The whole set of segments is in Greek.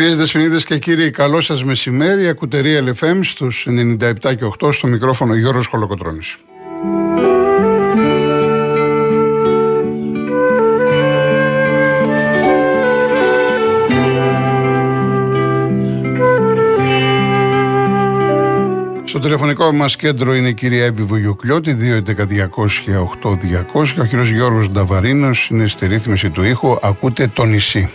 Κυρίες Δεσποινίδες και κύριοι, καλό σας μεσημέρι. Ακουτερία LFM στους 97 και 8 στο μικρόφωνο Γιώργος Χολοκοτρώνης. Στο τηλεφωνικό μας κέντρο είναι η κυρία Εύη Βουγιουκλιώτη, 2.11.200.8.200. Ο κύριος Γιώργος Νταβαρίνος είναι στη ρύθμιση του ήχου. Ακούτε το νησί.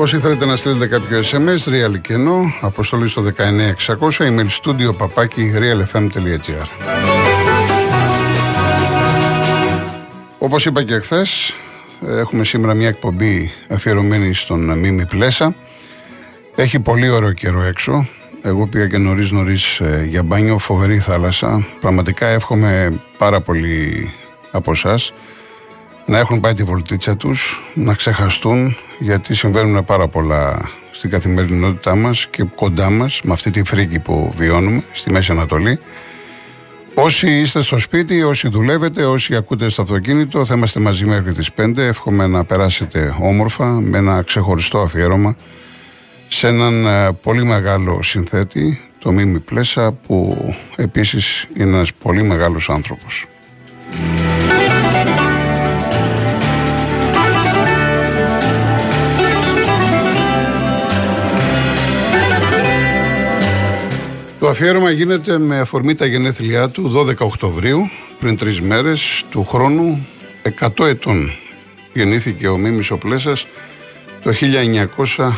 Όσοι θέλετε να στείλετε κάποιο SMS, real κενό, αποστολή στο 19600, email studio παπάκι realfm.gr. Όπως είπα και χθες, έχουμε σήμερα μια εκπομπή αφιερωμένη στον Μίμη Πλέσα. Έχει πολύ ωραίο καιρό έξω. Εγώ πήγα και νωρίς νωρίς ε, για μπάνιο, φοβερή θάλασσα. Πραγματικά εύχομαι πάρα πολύ από εσάς να έχουν πάει τη βολτίτσα τους, να ξεχαστούν γιατί συμβαίνουν πάρα πολλά στην καθημερινότητά μας και κοντά μας με αυτή τη φρίκη που βιώνουμε στη Μέση Ανατολή. Όσοι είστε στο σπίτι, όσοι δουλεύετε, όσοι ακούτε στο αυτοκίνητο, θα είμαστε μαζί μέχρι τις 5. Εύχομαι να περάσετε όμορφα με ένα ξεχωριστό αφιέρωμα σε έναν ε, πολύ μεγάλο συνθέτη, το Μίμη Πλέσα, που επίσης είναι ένας πολύ μεγάλος άνθρωπος. Το αφιέρωμα γίνεται με αφορμή τα γενέθλιά του 12 Οκτωβρίου, πριν τρεις μέρες του χρόνου 100 ετών. Γεννήθηκε ο Μίμης ο Πλέσας το 1924.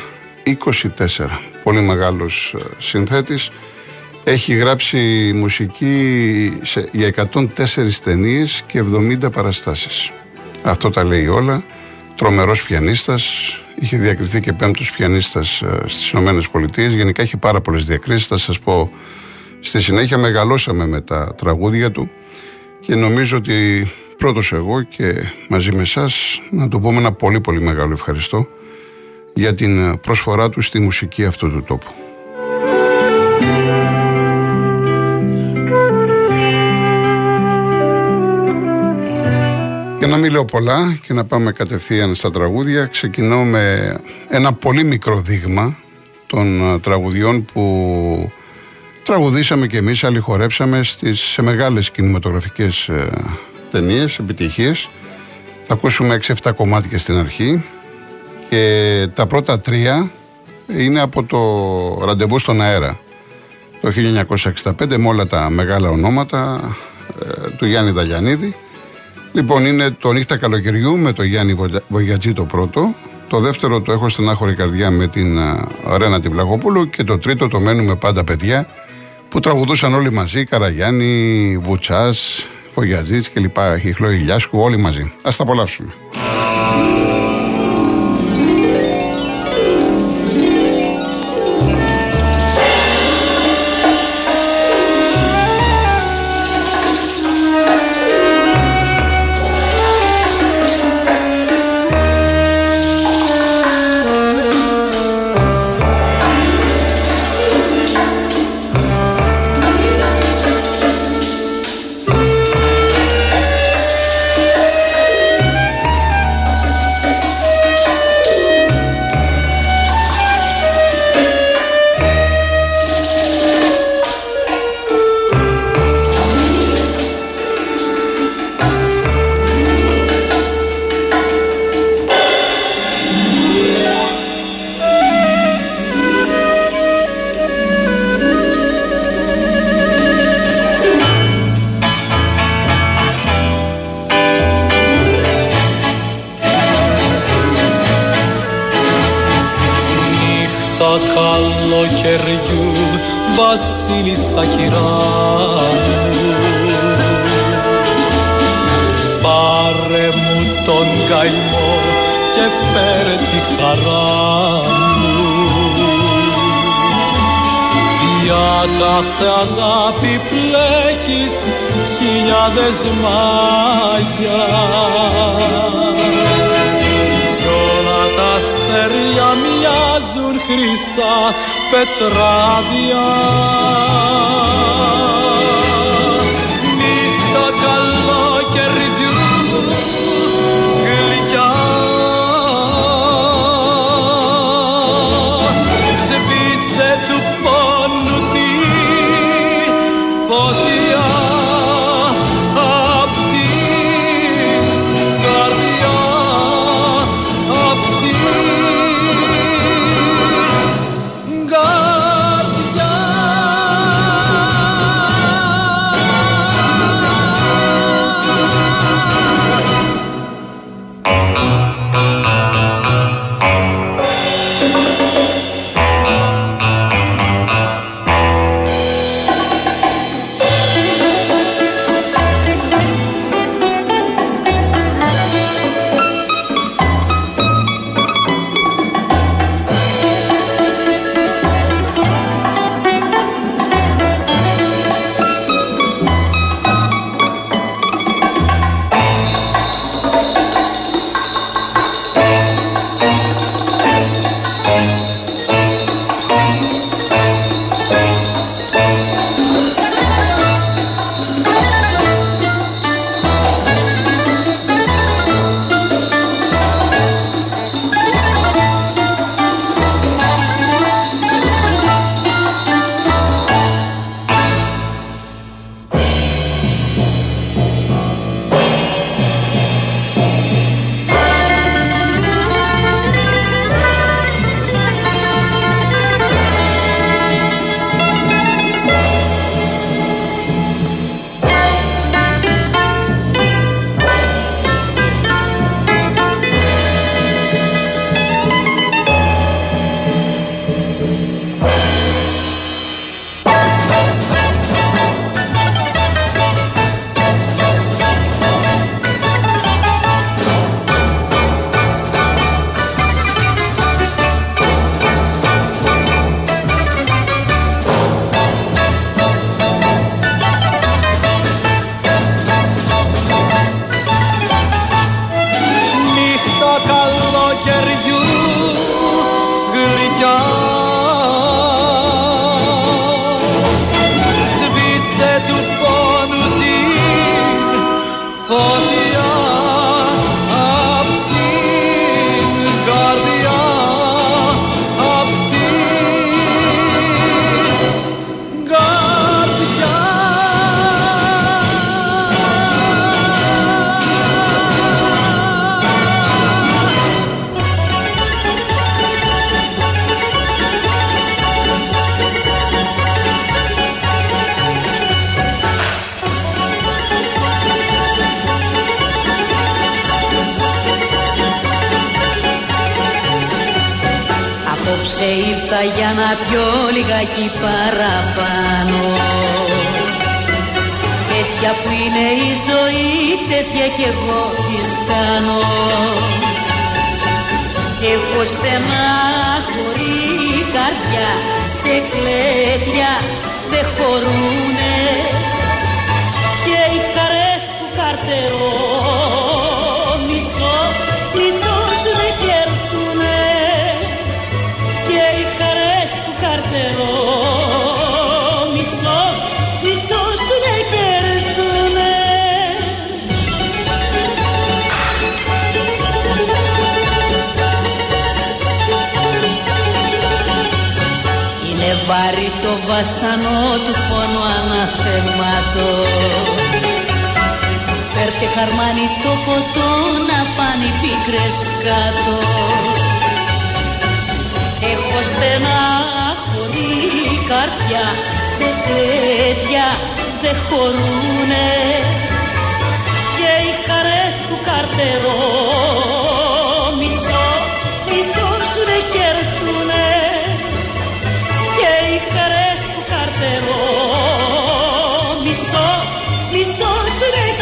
Πολύ μεγάλος ε, συνθέτης. Έχει γράψει μουσική σε, για 104 ταινίες και 70 παραστάσεις. Αυτό τα λέει όλα. Τρομερός πιανίστας, Είχε διακριθεί και πέμπτος πιανίστας ε, στις Ηνωμένες Πολιτείες. Γενικά έχει πάρα πολλές διακρίσεις. Θα σας πω στη συνέχεια μεγαλώσαμε με τα τραγούδια του και νομίζω ότι πρώτος εγώ και μαζί με εσάς να του πούμε ένα πολύ πολύ μεγάλο ευχαριστώ για την προσφορά του στη μουσική αυτού του τόπου. Για να μην λέω πολλά και να πάμε κατευθείαν στα τραγούδια, ξεκινώ με ένα πολύ μικρό δείγμα των ε, τραγουδιών που τραγουδήσαμε και εμείς, άλλοι χορέψαμε στις, σε μεγάλες κινηματογραφικές ε, ταινίες, επιτυχίες. Θα ακούσουμε 6-7 κομμάτια στην αρχή και τα πρώτα τρία είναι από το ραντεβού στον αέρα το 1965 με όλα τα μεγάλα ονόματα ε, του Γιάννη Δαλιανίδη Λοιπόν, είναι το νύχτα καλοκαιριού με το Γιάννη Βογιατζή το πρώτο. Το δεύτερο το έχω στενάχωρη καρδιά με την Ρένα την Πλαγοπούλου. Και το τρίτο το μένουμε πάντα παιδιά που τραγουδούσαν όλοι μαζί. Καραγιάννη, Βουτσάς, Βογιατζής κλπ. Χιχλό Ηλιάσκου, όλοι μαζί. Α τα απολαύσουμε. Καλοκαιριού βασίλισσα κυρά Πάρε μου τον καημό και φέρε τη χαρά μου. Για κάθε αγάπη πλέκεις χιλιάδες μάγια χρυσά πετράδια Απόψε ήρθα για να πιω λιγάκι παραπάνω. Τέτοια που είναι η ζωή, τέτοια κι εγώ της κάνω. Έχω στενάχωρη καρδιά, σε κλαίδια δεν χωρούνε. Και οι χαρές που καρτερώ, Είναι βάρη το βασανό του πόνου αναθεμάτο Φέρτε χαρμάνι το ποτό να πάνε οι πίκρες κάτω. Έχω στενάχωρη καρδιά σε κλαίδια δεν χωρούνε. Και οι χαρές που καρτερώ μισό, μισό σου δεν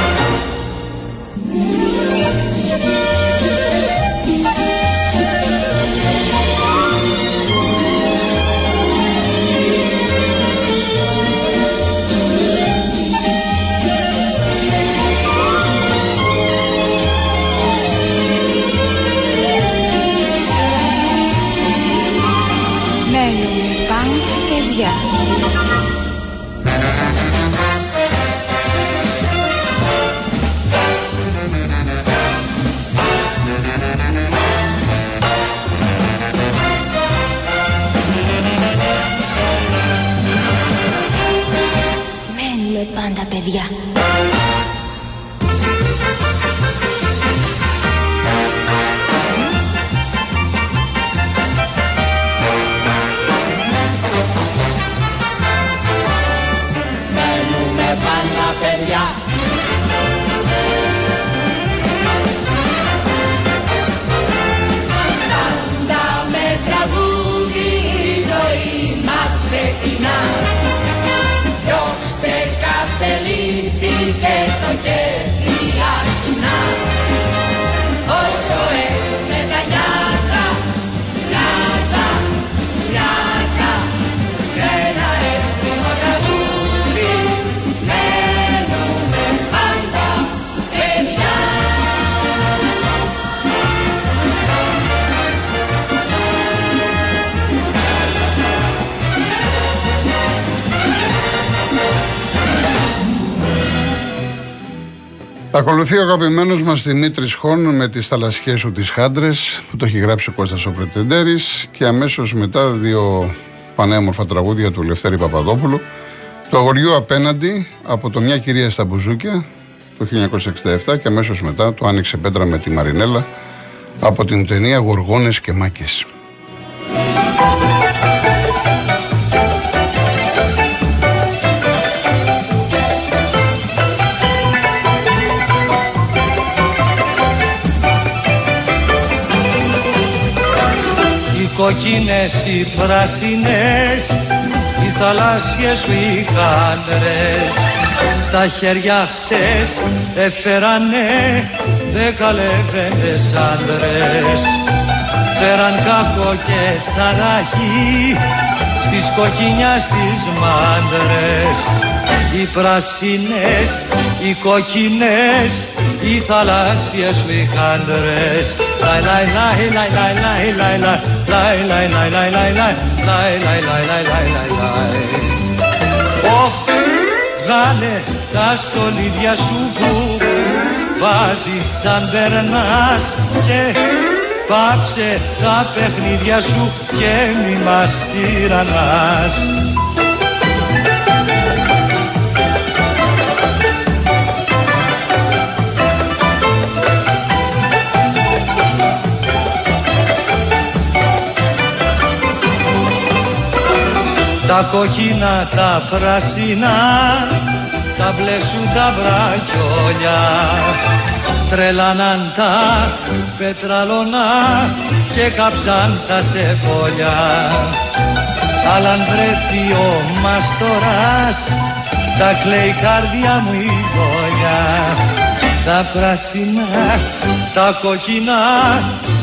Πάντα με τραγούδι η ζωή μας ξεκινά. Ποιος δεν Ακολουθεί ο αγαπημένος μας Δημήτρης Χόν με τις θαλασσιές σου τις χάντρες που το έχει γράψει ο Κώστας ο Πρετεντέρης και αμέσως μετά δύο πανέμορφα τραγούδια του Λευτέρη Παπαδόπουλου. Το αγοριού απέναντι από το Μια κυρία στα μπουζούκια το 1967 και αμέσως μετά το Άνοιξε πέτρα με τη Μαρινέλα από την ταινία Γοργόνες και Μάκες. Οι κοκκίνες, οι πράσινες Οι θαλάσσιες σου οι χάντρες Στα χέρια χτες έφερανε Δέκα λεβέντες άντρες Φέραν κάκο και ταράχη Στις κοκκινιά στις μάντρες Οι πράσινες, οι κοκκινές οι θαλάσσιες σου οι χάντρες Λαϊ λαϊ λαϊ λαϊ λαϊ λαϊ λαϊ λαϊ λαϊ λαϊ λαϊ λαϊ λαϊ λαϊ λαϊ λαϊ λαϊ λαϊ λαϊ λαϊ Ωχ, βγάλε τα στολίδια σου που βάζεις σαν περνάς και πάψε τα παιχνίδια σου και μη μας τυραννάς. Τα κόκκινα, τα πράσινα, τα μπλε σου τα βραχιόλια Τρελάναν τα πετραλώνα και κάψαν τα σεφόλια Αλλά αν βρεθεί ο μαστοράς, τα κλαίει η καρδιά μου η δόλια τα πράσινα, τα κοκκινά,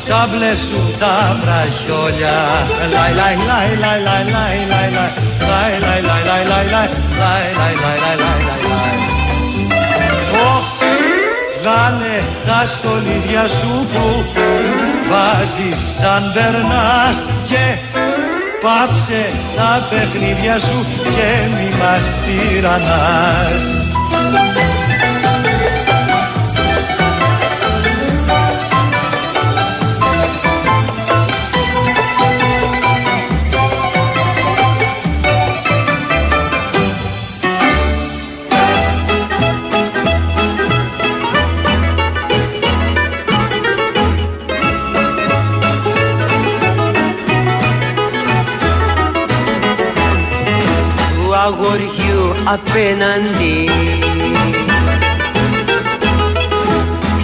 τα μπλε σου τα βραχιόλια. Λαϊ λαϊ λαϊ λαϊ λαϊ λαϊ λαϊ λαϊ λαϊ λαϊ λαϊ λαϊ λαϊ λαϊ λαϊ λαϊ λαϊ βγάλε τα στολίδια σου που βάζεις σαν περνάς και πάψε τα παιχνίδια σου και μη μας τυραννάς. Αγοριού απέναντι.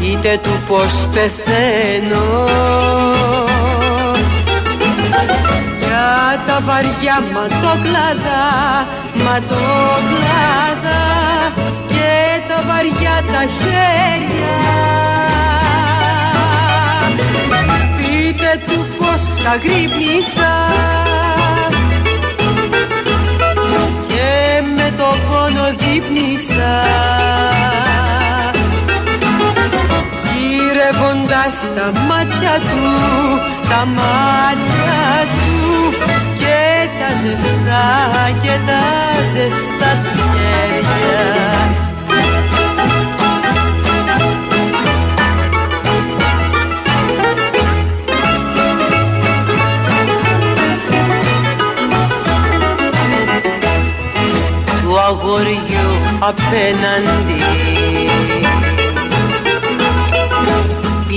Πείτε του πως πεθαίνω. Για τα βαριά ματόκλαδα, ματόκλαδα Και τα βαριά τα χέρια. Πείτε του πως ξαγρύπνησα γύρευοντας τα μάτια του, τα μάτια του και τα ζεστά και τα ζεστά του χέρια. Αγοριού απέναντι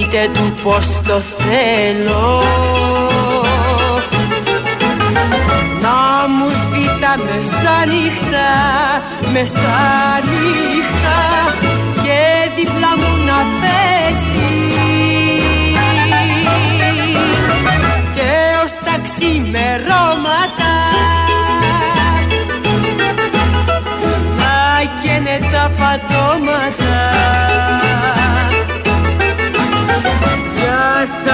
Πείτε του πως το θέλω. Να μου δει τα μεσάνυχτα, μεσάνυχτα Και δίπλα μου να πέσεις. Και ως τα ξημερώματα τα πατώματα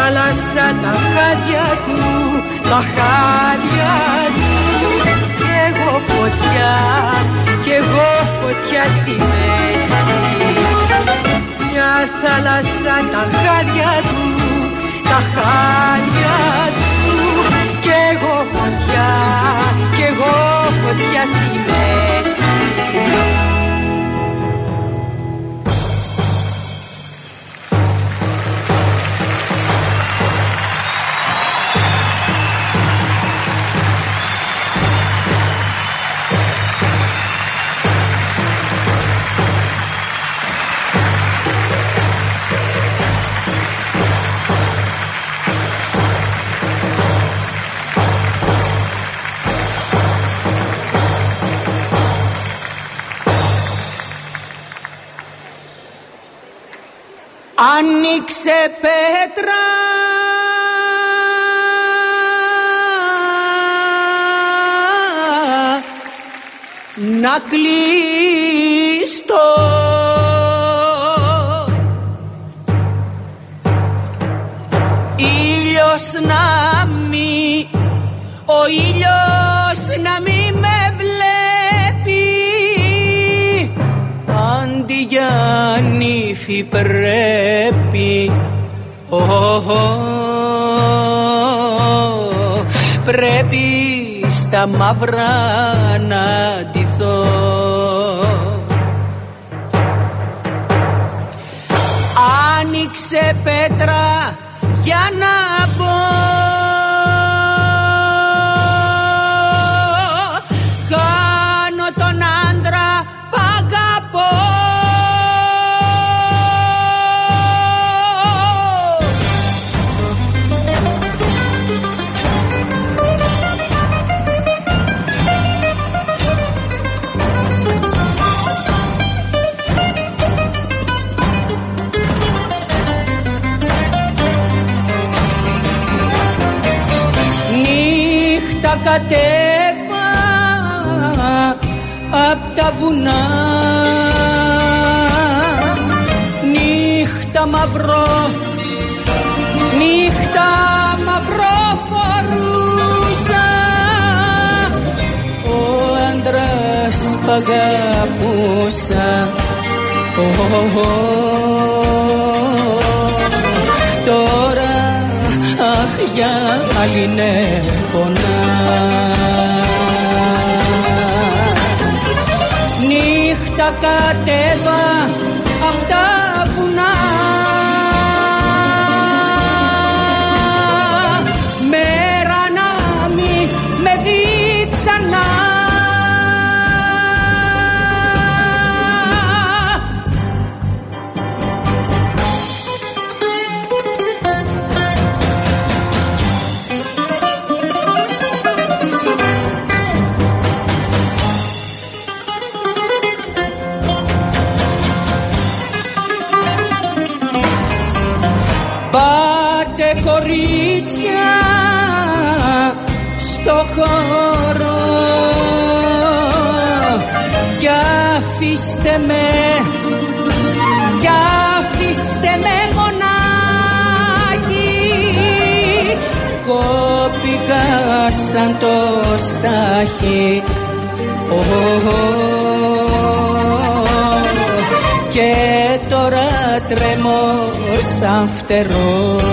θάλασσα τα χάδια του, τα χάδια του. Κι εγώ φωτιά, κι εγώ φωτιά στη μέση. Μια θάλασσα τα χάδια του, τα χάδια του. Κι εγώ φωτιά, κι εγώ φωτιά στη μέση άνοιξε πέτρα. Να κλείστο ήλιος να νύφη πρέπει. Πρέπει στα μαύρα να ντυθώ. Άνοιξε πέτρα για να κατέβα απ' τα βουνά. Νύχτα μαυρό νύχτα μαυρό φορούσα. Ο άντρας π' αγαπούσα τώρα αχ για άλλη ναι πονά Νύχτα κόπηκα σαν το στάχι. Και τώρα τρέμω σαν φτερός